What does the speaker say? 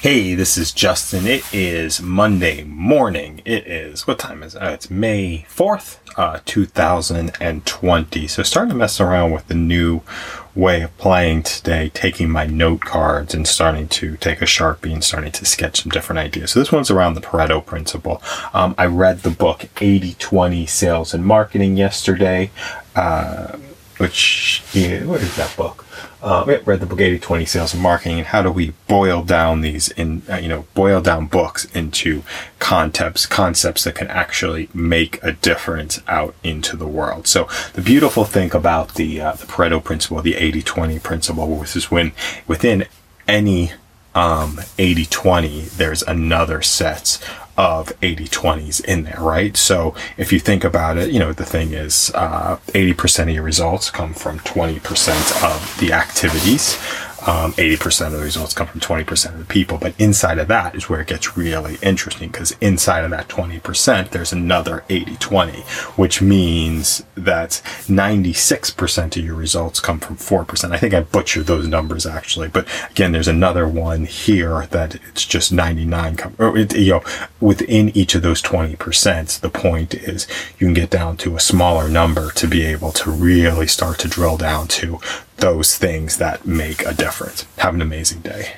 Hey, this is Justin. It is Monday morning. It is, what time is it? Uh, it's May 4th, uh, 2020. So starting to mess around with the new way of playing today, taking my note cards and starting to take a Sharpie and starting to sketch some different ideas. So this one's around the Pareto principle. Um, I read the book 80-20 Sales and Marketing yesterday, uh, which, yeah, where is that book? Uh, read the book 80 20 sales and marketing and how do we boil down these in uh, you know boil down books into concepts concepts that can actually make a difference out into the world. So the beautiful thing about the uh, the pareto principle the 80 20 principle which is when within any um, 80 20 there's another set of 80 20s in there, right? So if you think about it, you know, the thing is uh, 80% of your results come from 20% of the activities um, 80% of the results come from 20% of the people. But inside of that is where it gets really interesting because inside of that 20%, there's another 80 20, which means that 96% of your results come from 4%. I think I butchered those numbers actually. But again, there's another one here that it's just 99. Com- or it, you know, within each of those 20%, the point is you can get down to a smaller number to be able to really start to drill down to those things that make a difference. Have an amazing day.